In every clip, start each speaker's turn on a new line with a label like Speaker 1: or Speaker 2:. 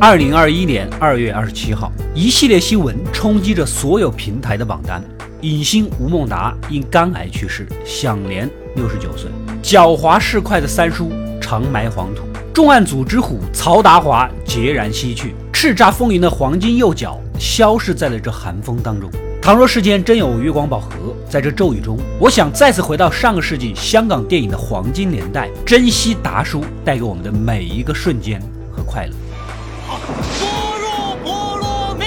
Speaker 1: 二零二一年二月二十七号，一系列新闻冲击着所有平台的榜单。影星吴孟达因肝癌去世，享年六十九岁。狡猾市侩的三叔长埋黄土，重案组之虎曹达华孑然西去，叱咤风云的黄金右脚消失在了这寒风当中。倘若世间真有月光宝盒，在这骤雨中，我想再次回到上个世纪香港电影的黄金年代，珍惜达叔带给我们的每一个瞬间和快乐。
Speaker 2: 般若波罗蜜。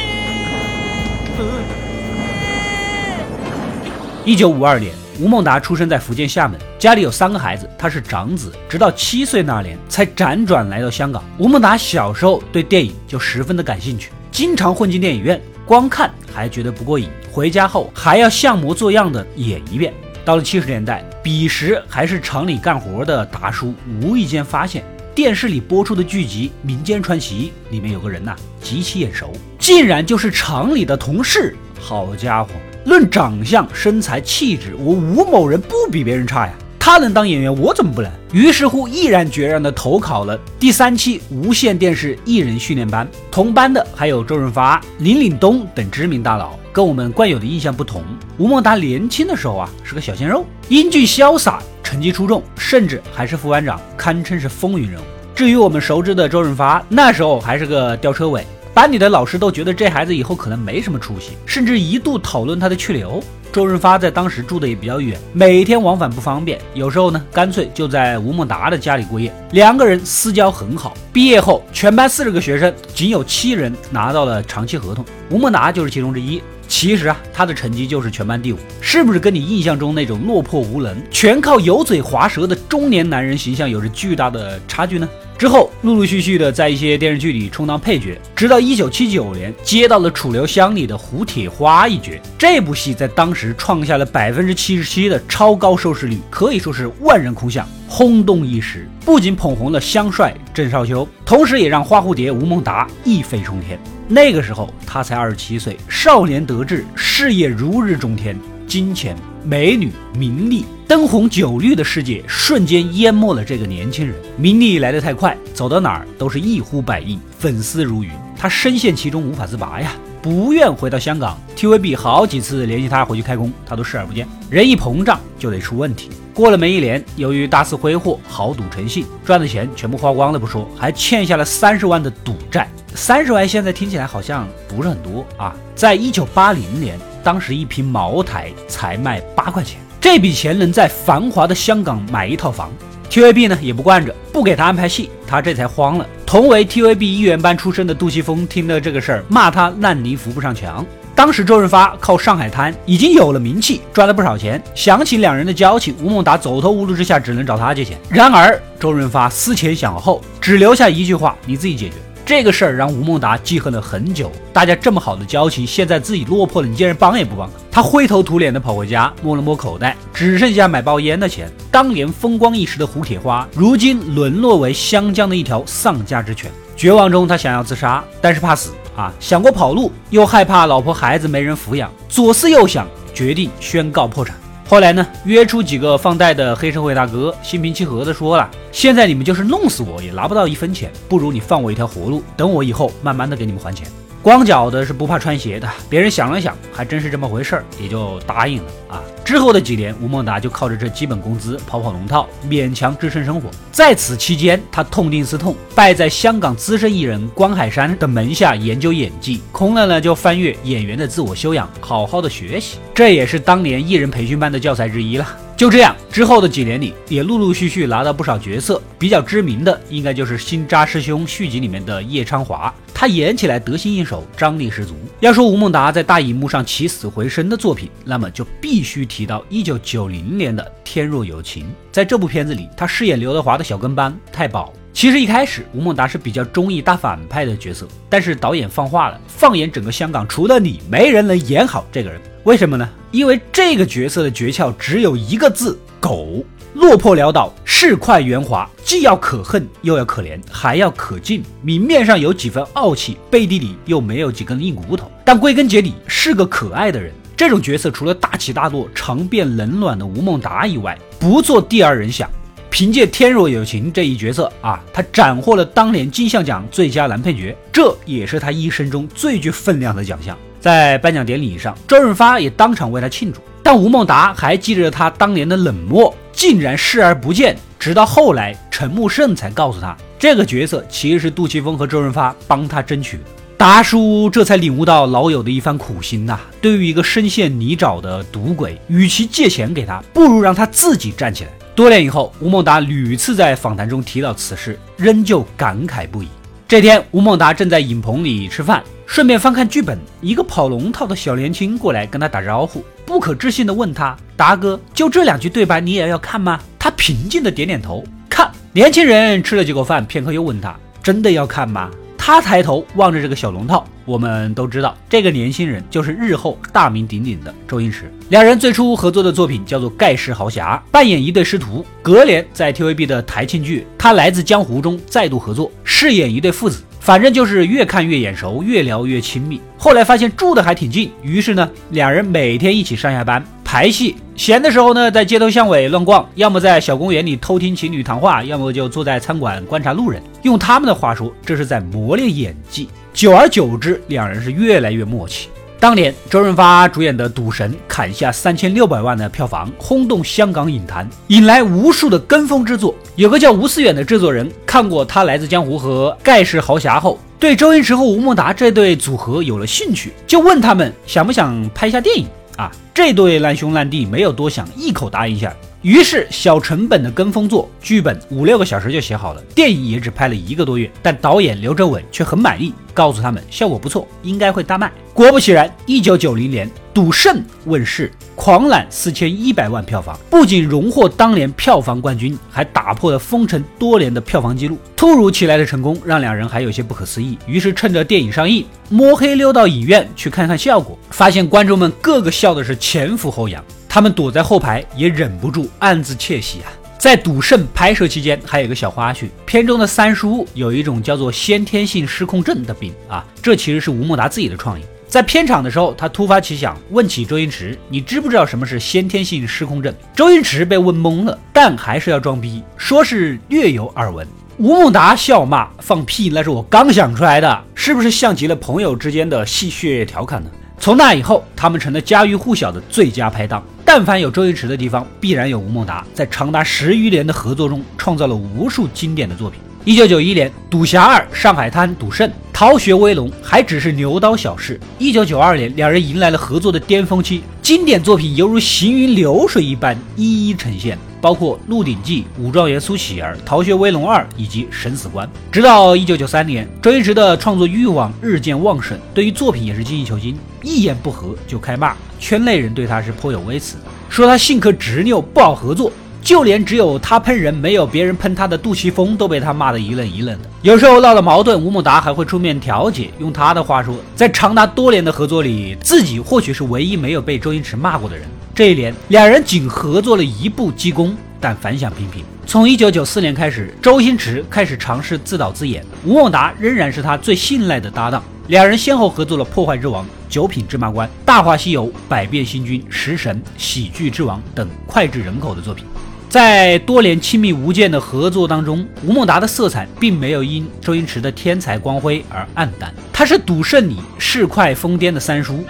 Speaker 1: 一九五二年，吴孟达出生在福建厦门，家里有三个孩子，他是长子，直到七岁那年才辗转来到香港。吴孟达小时候对电影就十分的感兴趣，经常混进电影院，光看还觉得不过瘾，回家后还要像模作样的演一遍。到了七十年代，彼时还是厂里干活的达叔，无意间发现。电视里播出的剧集《民间传奇》里面有个人呐，极其眼熟，竟然就是厂里的同事。好家伙，论长相、身材、气质，我吴某人不比别人差呀。他能当演员，我怎么不能？于是乎，毅然决然地投考了第三期无线电视艺人训练班。同班的还有周润发、林岭东等知名大佬。跟我们惯有的印象不同，吴孟达年轻的时候啊，是个小鲜肉，英俊潇洒。成绩出众，甚至还是副班长，堪称是风云人物。至于我们熟知的周润发，那时候还是个吊车尾，班里的老师都觉得这孩子以后可能没什么出息，甚至一度讨论他的去留。周润发在当时住的也比较远，每天往返不方便，有时候呢，干脆就在吴孟达的家里过夜。两个人私交很好。毕业后，全班四十个学生，仅有七人拿到了长期合同，吴孟达就是其中之一。其实啊，他的成绩就是全班第五，是不是跟你印象中那种落魄无能、全靠油嘴滑舌的中年男人形象有着巨大的差距呢？之后陆陆续续的在一些电视剧里充当配角，直到一九七九年接到了《楚留香》里的胡铁花一角，这部戏在当时创下了百分之七十七的超高收视率，可以说是万人空巷，轰动一时。不仅捧红了香帅郑少秋，同时也让花蝴蝶吴孟达一飞冲天。那个时候他才二十七岁，少年得志，事业如日中天，金钱、美女、名利，灯红酒绿的世界瞬间淹没了这个年轻人。名利来得太快，走到哪儿都是一呼百应，粉丝如云，他深陷其中无法自拔呀，不愿回到香港。TVB 好几次联系他回去开工，他都视而不见。人一膨胀就得出问题。过了没一年，由于大肆挥霍、豪赌成性，赚的钱全部花光了不说，还欠下了三十万的赌债。三十万现在听起来好像不是很多啊，在一九八零年，当时一瓶茅台才卖八块钱，这笔钱能在繁华的香港买一套房。TVB 呢也不惯着，不给他安排戏，他这才慌了。同为 TVB 一员班出身的杜琪峰听了这个事儿，骂他烂泥扶不上墙。当时周润发靠上海滩已经有了名气，赚了不少钱。想起两人的交情，吴孟达走投无路之下，只能找他借钱。然而周润发思前想后，只留下一句话：“你自己解决。”这个事儿让吴孟达记恨了很久。大家这么好的交情，现在自己落魄了，你竟然帮也不帮？他灰头土脸的跑回家，摸了摸口袋，只剩下买包烟的钱。当年风光一时的胡铁花，如今沦落为湘江的一条丧家之犬。绝望中，他想要自杀，但是怕死啊，想过跑路，又害怕老婆孩子没人抚养，左思右想，决定宣告破产。后来呢，约出几个放贷的黑社会大哥，心平气和的说了：“现在你们就是弄死我也拿不到一分钱，不如你放我一条活路，等我以后慢慢的给你们还钱。”光脚的是不怕穿鞋的，别人想了想，还真是这么回事儿，也就答应了啊。之后的几年，吴孟达就靠着这基本工资跑跑龙套，勉强支撑生活。在此期间，他痛定思痛，拜在香港资深艺人关海山的门下研究演技，空了呢就翻阅演员的自我修养，好好的学习。这也是当年艺人培训班的教材之一了。就这样，之后的几年里，也陆陆续续拿到不少角色，比较知名的应该就是《新扎师兄》续集里面的叶昌华。他演起来得心应手，张力十足。要说吴孟达在大荧幕上起死回生的作品，那么就必须提到一九九零年的《天若有情》。在这部片子里，他饰演刘德华的小跟班太保。其实一开始，吴孟达是比较中意大反派的角色，但是导演放话了，放眼整个香港，除了你，没人能演好这个人。为什么呢？因为这个角色的诀窍只有一个字：狗。落魄潦倒，市侩圆滑，既要可恨又要可怜，还要可敬。明面上有几分傲气，背地里又没有几根硬骨头。但归根结底是个可爱的人。这种角色除了大起大落、尝遍冷暖的吴孟达以外，不做第二人想。凭借《天若有情》这一角色啊，他斩获了当年金像奖最佳男配角，这也是他一生中最具分量的奖项。在颁奖典礼上，周润发也当场为他庆祝，但吴孟达还记着他当年的冷漠，竟然视而不见。直到后来，陈木胜才告诉他，这个角色其实是杜琪峰和周润发帮他争取。达叔这才领悟到老友的一番苦心呐。对于一个深陷泥沼的赌鬼，与其借钱给他，不如让他自己站起来。多年以后，吴孟达屡次在访谈中提到此事，仍旧感慨不已。这天，吴孟达正在影棚里吃饭，顺便翻看剧本。一个跑龙套的小年轻过来跟他打招呼，不可置信地问他：“达哥，就这两句对白，你也要看吗？”他平静地点点头，看。年轻人吃了几口饭，片刻又问他：“真的要看吗？”他抬头望着这个小龙套，我们都知道这个年轻人就是日后大名鼎鼎的周星驰。两人最初合作的作品叫做《盖世豪侠》，扮演一对师徒。隔年在 TVB 的台庆剧《他来自江湖》中再度合作，饰演一对父子。反正就是越看越眼熟，越聊越亲密。后来发现住的还挺近，于是呢，两人每天一起上下班排戏。闲的时候呢，在街头巷尾乱逛，要么在小公园里偷听情侣谈话，要么就坐在餐馆观察路人。用他们的话说，这是在磨练演技。久而久之，两人是越来越默契。当年周润发主演的《赌神》砍下三千六百万的票房，轰动香港影坛，引来无数的跟风之作。有个叫吴思远的制作人看过他《来自江湖》和《盖世豪侠》后，对周星驰和吴孟达这对组合有了兴趣，就问他们想不想拍一下电影啊？这对烂兄烂弟没有多想，一口答应下。于是，小成本的跟风作，剧本五六个小时就写好了，电影也只拍了一个多月。但导演刘镇伟却很满意，告诉他们效果不错，应该会大卖。果不其然，一九九零年《赌圣》问世，狂揽四千一百万票房，不仅荣获当年票房冠军，还打破了封尘多年的票房纪录。突如其来的成功让两人还有些不可思议，于是趁着电影上映，摸黑溜到影院去看看效果，发现观众们个个笑的是前俯后仰。他们躲在后排，也忍不住暗自窃喜啊！在《赌圣》拍摄期间，还有个小花絮：片中的三叔有一种叫做先天性失控症的病啊，这其实是吴孟达自己的创意。在片场的时候，他突发奇想，问起周星驰：“你知不知道什么是先天性失控症？”周星驰被问懵了，但还是要装逼，说是略有耳闻。吴孟达笑骂：“放屁，那是我刚想出来的，是不是像极了朋友之间的戏谑调侃呢？”从那以后，他们成了家喻户晓的最佳拍档。但凡有周星驰的地方，必然有吴孟达。在长达十余年的合作中，创造了无数经典的作品。一九九一年，《赌侠二》《上海滩》《赌圣》《逃学威龙》还只是牛刀小试。一九九二年，两人迎来了合作的巅峰期，经典作品犹如行云流水一般一一呈现。包括《鹿鼎记》《武状元苏乞儿》《逃学威龙二》以及《审死官》。直到一九九三年，周星驰的创作欲望日渐旺盛，对于作品也是精益求精，一言不合就开骂，圈内人对他是颇有微词，说他性格执拗，不好合作。就连只有他喷人，没有别人喷他的杜琪峰，都被他骂得一愣一愣的。有时候闹了矛盾，吴孟达还会出面调解。用他的话说，在长达多年的合作里，自己或许是唯一没有被周星驰骂过的人。这一年，两人仅合作了一部《济公》，但反响平平。从1994年开始，周星驰开始尝试自导自演，吴孟达仍然是他最信赖的搭档。两人先后合作了《破坏之王》《九品芝麻官》《大话西游》《百变星君》《食神》《喜剧之王》等脍炙人口的作品。在多年亲密无间的合作当中，吴孟达的色彩并没有因周星驰的天才光辉而暗淡。他是《赌圣》里市侩疯癫的三叔，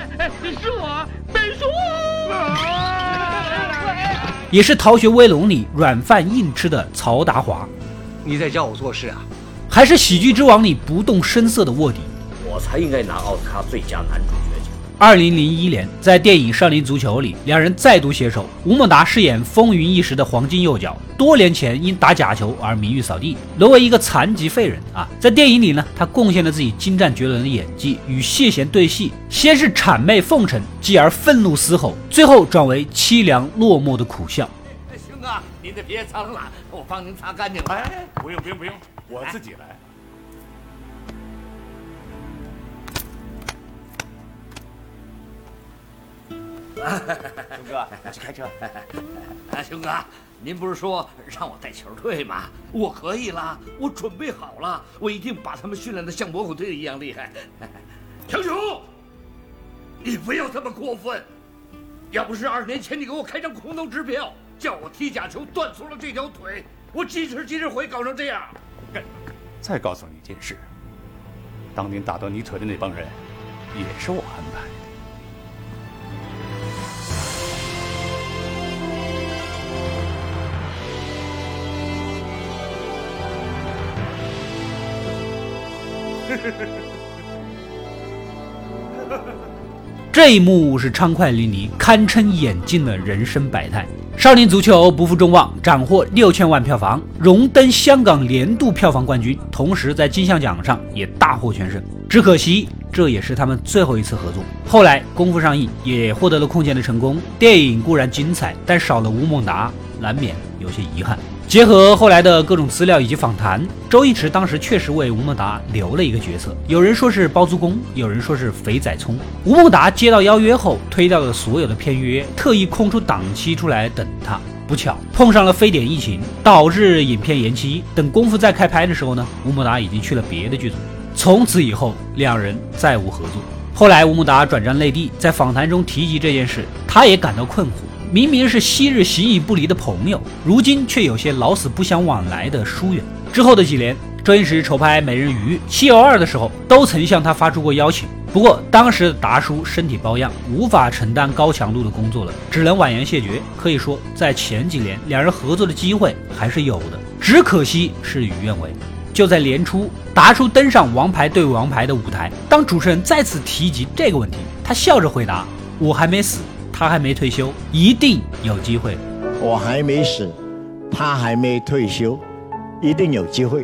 Speaker 2: 是我，三叔，
Speaker 1: 也是《逃学威龙》里软饭硬吃的曹达华，
Speaker 3: 你在教我做事啊？
Speaker 1: 还是《喜剧之王》里不动声色的卧底，
Speaker 4: 我才应该拿奥斯卡最佳男主角。
Speaker 1: 二零零一年，在电影《少林足球》里，两人再度携手。吴孟达饰演风云一时的黄金右脚，多年前因打假球而名誉扫地，沦为一个残疾废人啊！在电影里呢，他贡献了自己精湛绝伦的演技，与谢贤对戏，先是谄媚奉承，继而愤怒嘶吼，最后转为凄凉落寞的苦笑。
Speaker 2: 兄啊，您的别脏了，我帮您擦干净了。
Speaker 5: 哎，不用不用不用，我自己来。
Speaker 3: 兄哥，我去开车。
Speaker 2: 啊，熊哥，您不是说让我带球队吗？我可以了，我准备好了，我一定把他们训练的像模虎队一样厉害。强雄，你不要这么过分！要不是二年前你给我开张空头支票，叫我踢假球断送了这条腿，我几时几时会搞成这样？
Speaker 5: 再告诉你一件事，当年打断你腿的那帮人，也是我安排。
Speaker 1: 这一幕是畅快淋漓，堪称演尽了人生百态。少年足球不负众望，斩获六千万票房，荣登香港年度票房冠军，同时在金像奖上也大获全胜。只可惜，这也是他们最后一次合作。后来功夫上映，也获得了空前的成功。电影固然精彩，但少了吴孟达，难免有些遗憾。结合后来的各种资料以及访谈，周星驰当时确实为吴孟达留了一个角色。有人说是包租公，有人说是肥仔聪。吴孟达接到邀约后，推掉了所有的片约，特意空出档期出来等他。不巧碰上了非典疫情，导致影片延期。等功夫再开拍的时候呢，吴孟达已经去了别的剧组。从此以后，两人再无合作。后来吴孟达转战内地，在访谈中提及这件事，他也感到困惑。明明是昔日形影不离的朋友，如今却有些老死不相往来的疏远。之后的几年，周星驰筹拍《美人鱼》《西游二》的时候，都曾向他发出过邀请。不过当时的达叔身体抱恙，无法承担高强度的工作了，只能婉言谢绝。可以说，在前几年，两人合作的机会还是有的，只可惜事与愿违。就在年初，达叔登上《王牌对王牌》的舞台，当主持人再次提及这个问题，他笑着回答：“我还没死。”他还没退休，一定有机会。
Speaker 6: 我还没死，他还没退休，一定有机会。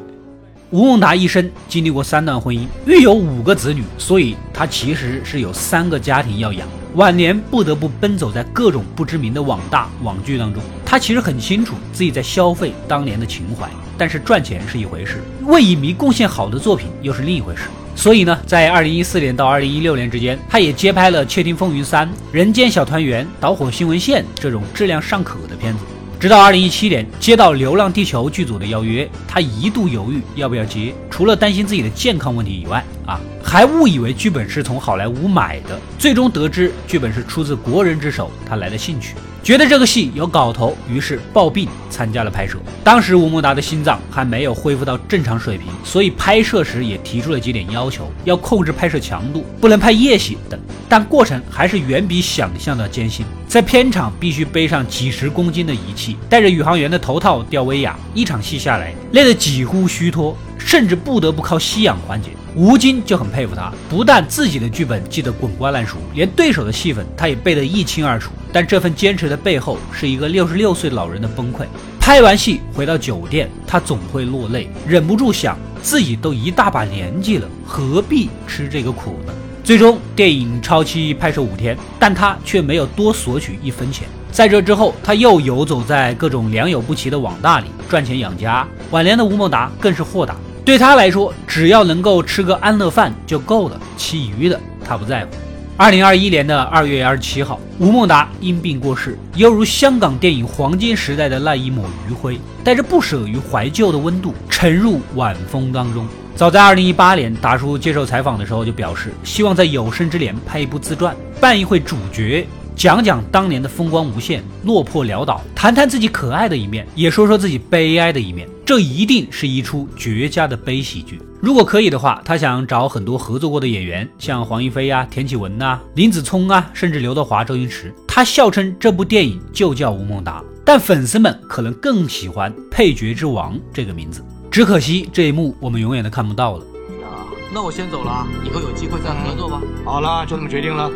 Speaker 1: 吴孟达一生经历过三段婚姻，育有五个子女，所以他其实是有三个家庭要养。晚年不得不奔走在各种不知名的网大网剧当中。他其实很清楚自己在消费当年的情怀，但是赚钱是一回事，为影迷贡献好的作品又是另一回事。所以呢，在二零一四年到二零一六年之间，他也接拍了《窃听风云三》《人间小团圆》《导火新闻线》这种质量尚可的片子。直到二零一七年接到《流浪地球》剧组的邀约，他一度犹豫要不要接，除了担心自己的健康问题以外，啊，还误以为剧本是从好莱坞买的。最终得知剧本是出自国人之手，他来了兴趣。觉得这个戏有搞头，于是抱病参加了拍摄。当时吴孟达的心脏还没有恢复到正常水平，所以拍摄时也提出了几点要求：要控制拍摄强度，不能拍夜戏等。但过程还是远比想象的艰辛。在片场必须背上几十公斤的仪器，戴着宇航员的头套吊威亚，一场戏下来累得几乎虚脱，甚至不得不靠吸氧缓解。吴京就很佩服他，不但自己的剧本记得滚瓜烂熟，连对手的戏份他也背得一清二楚。但这份坚持的背后，是一个六十六岁老人的崩溃。拍完戏回到酒店，他总会落泪，忍不住想，自己都一大把年纪了，何必吃这个苦呢？最终电影超期拍摄五天，但他却没有多索取一分钱。在这之后，他又游走在各种良莠不齐的网大里赚钱养家。晚年的吴孟达更是豁达。对他来说，只要能够吃个安乐饭就够了，其余的他不在乎。二零二一年的二月二十七号，吴孟达因病过世，犹如香港电影黄金时代的那一抹余晖，带着不舍与怀旧的温度，沉入晚风当中。早在二零一八年，达叔接受采访的时候就表示，希望在有生之年拍一部自传，扮一回主角。讲讲当年的风光无限、落魄潦倒，谈谈自己可爱的一面，也说说自己悲哀的一面。这一定是一出绝佳的悲喜剧。如果可以的话，他想找很多合作过的演员，像黄一飞呀、田启文呐、林子聪啊，甚至刘德华、周星驰。他笑称这部电影就叫《吴孟达》，但粉丝们可能更喜欢“配角之王”这个名字。只可惜这一幕我们永远都看不到了。
Speaker 7: 啊，那我先走了，以后有机会再合作吧。
Speaker 3: 好了，就这么决定了。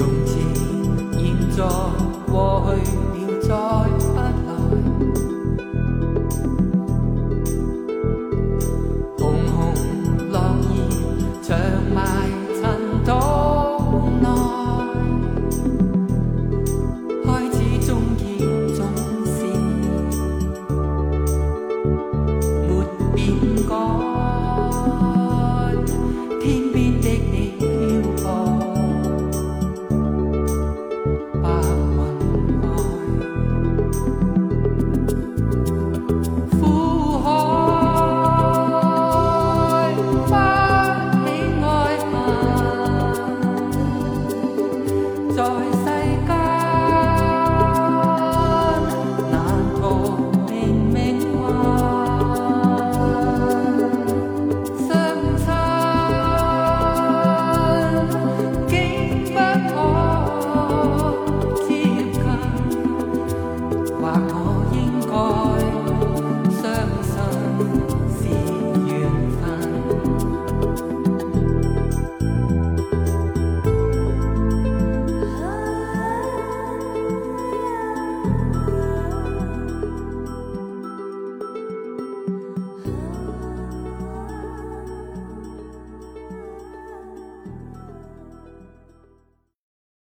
Speaker 8: 从前、现在、过去，